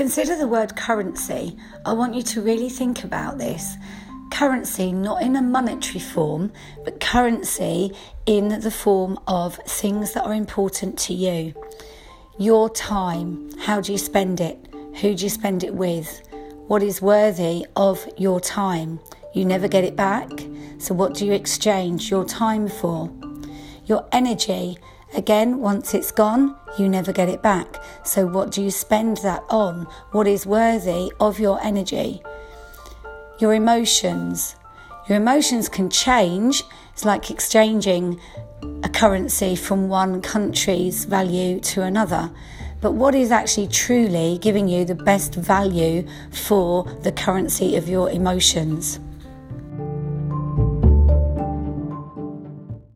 Consider the word currency. I want you to really think about this. Currency, not in a monetary form, but currency in the form of things that are important to you. Your time, how do you spend it? Who do you spend it with? What is worthy of your time? You never get it back. So, what do you exchange your time for? Your energy, again, once it's gone, you never get it back. So, what do you spend that on? What is worthy of your energy? Your emotions. Your emotions can change. It's like exchanging a currency from one country's value to another. But what is actually truly giving you the best value for the currency of your emotions?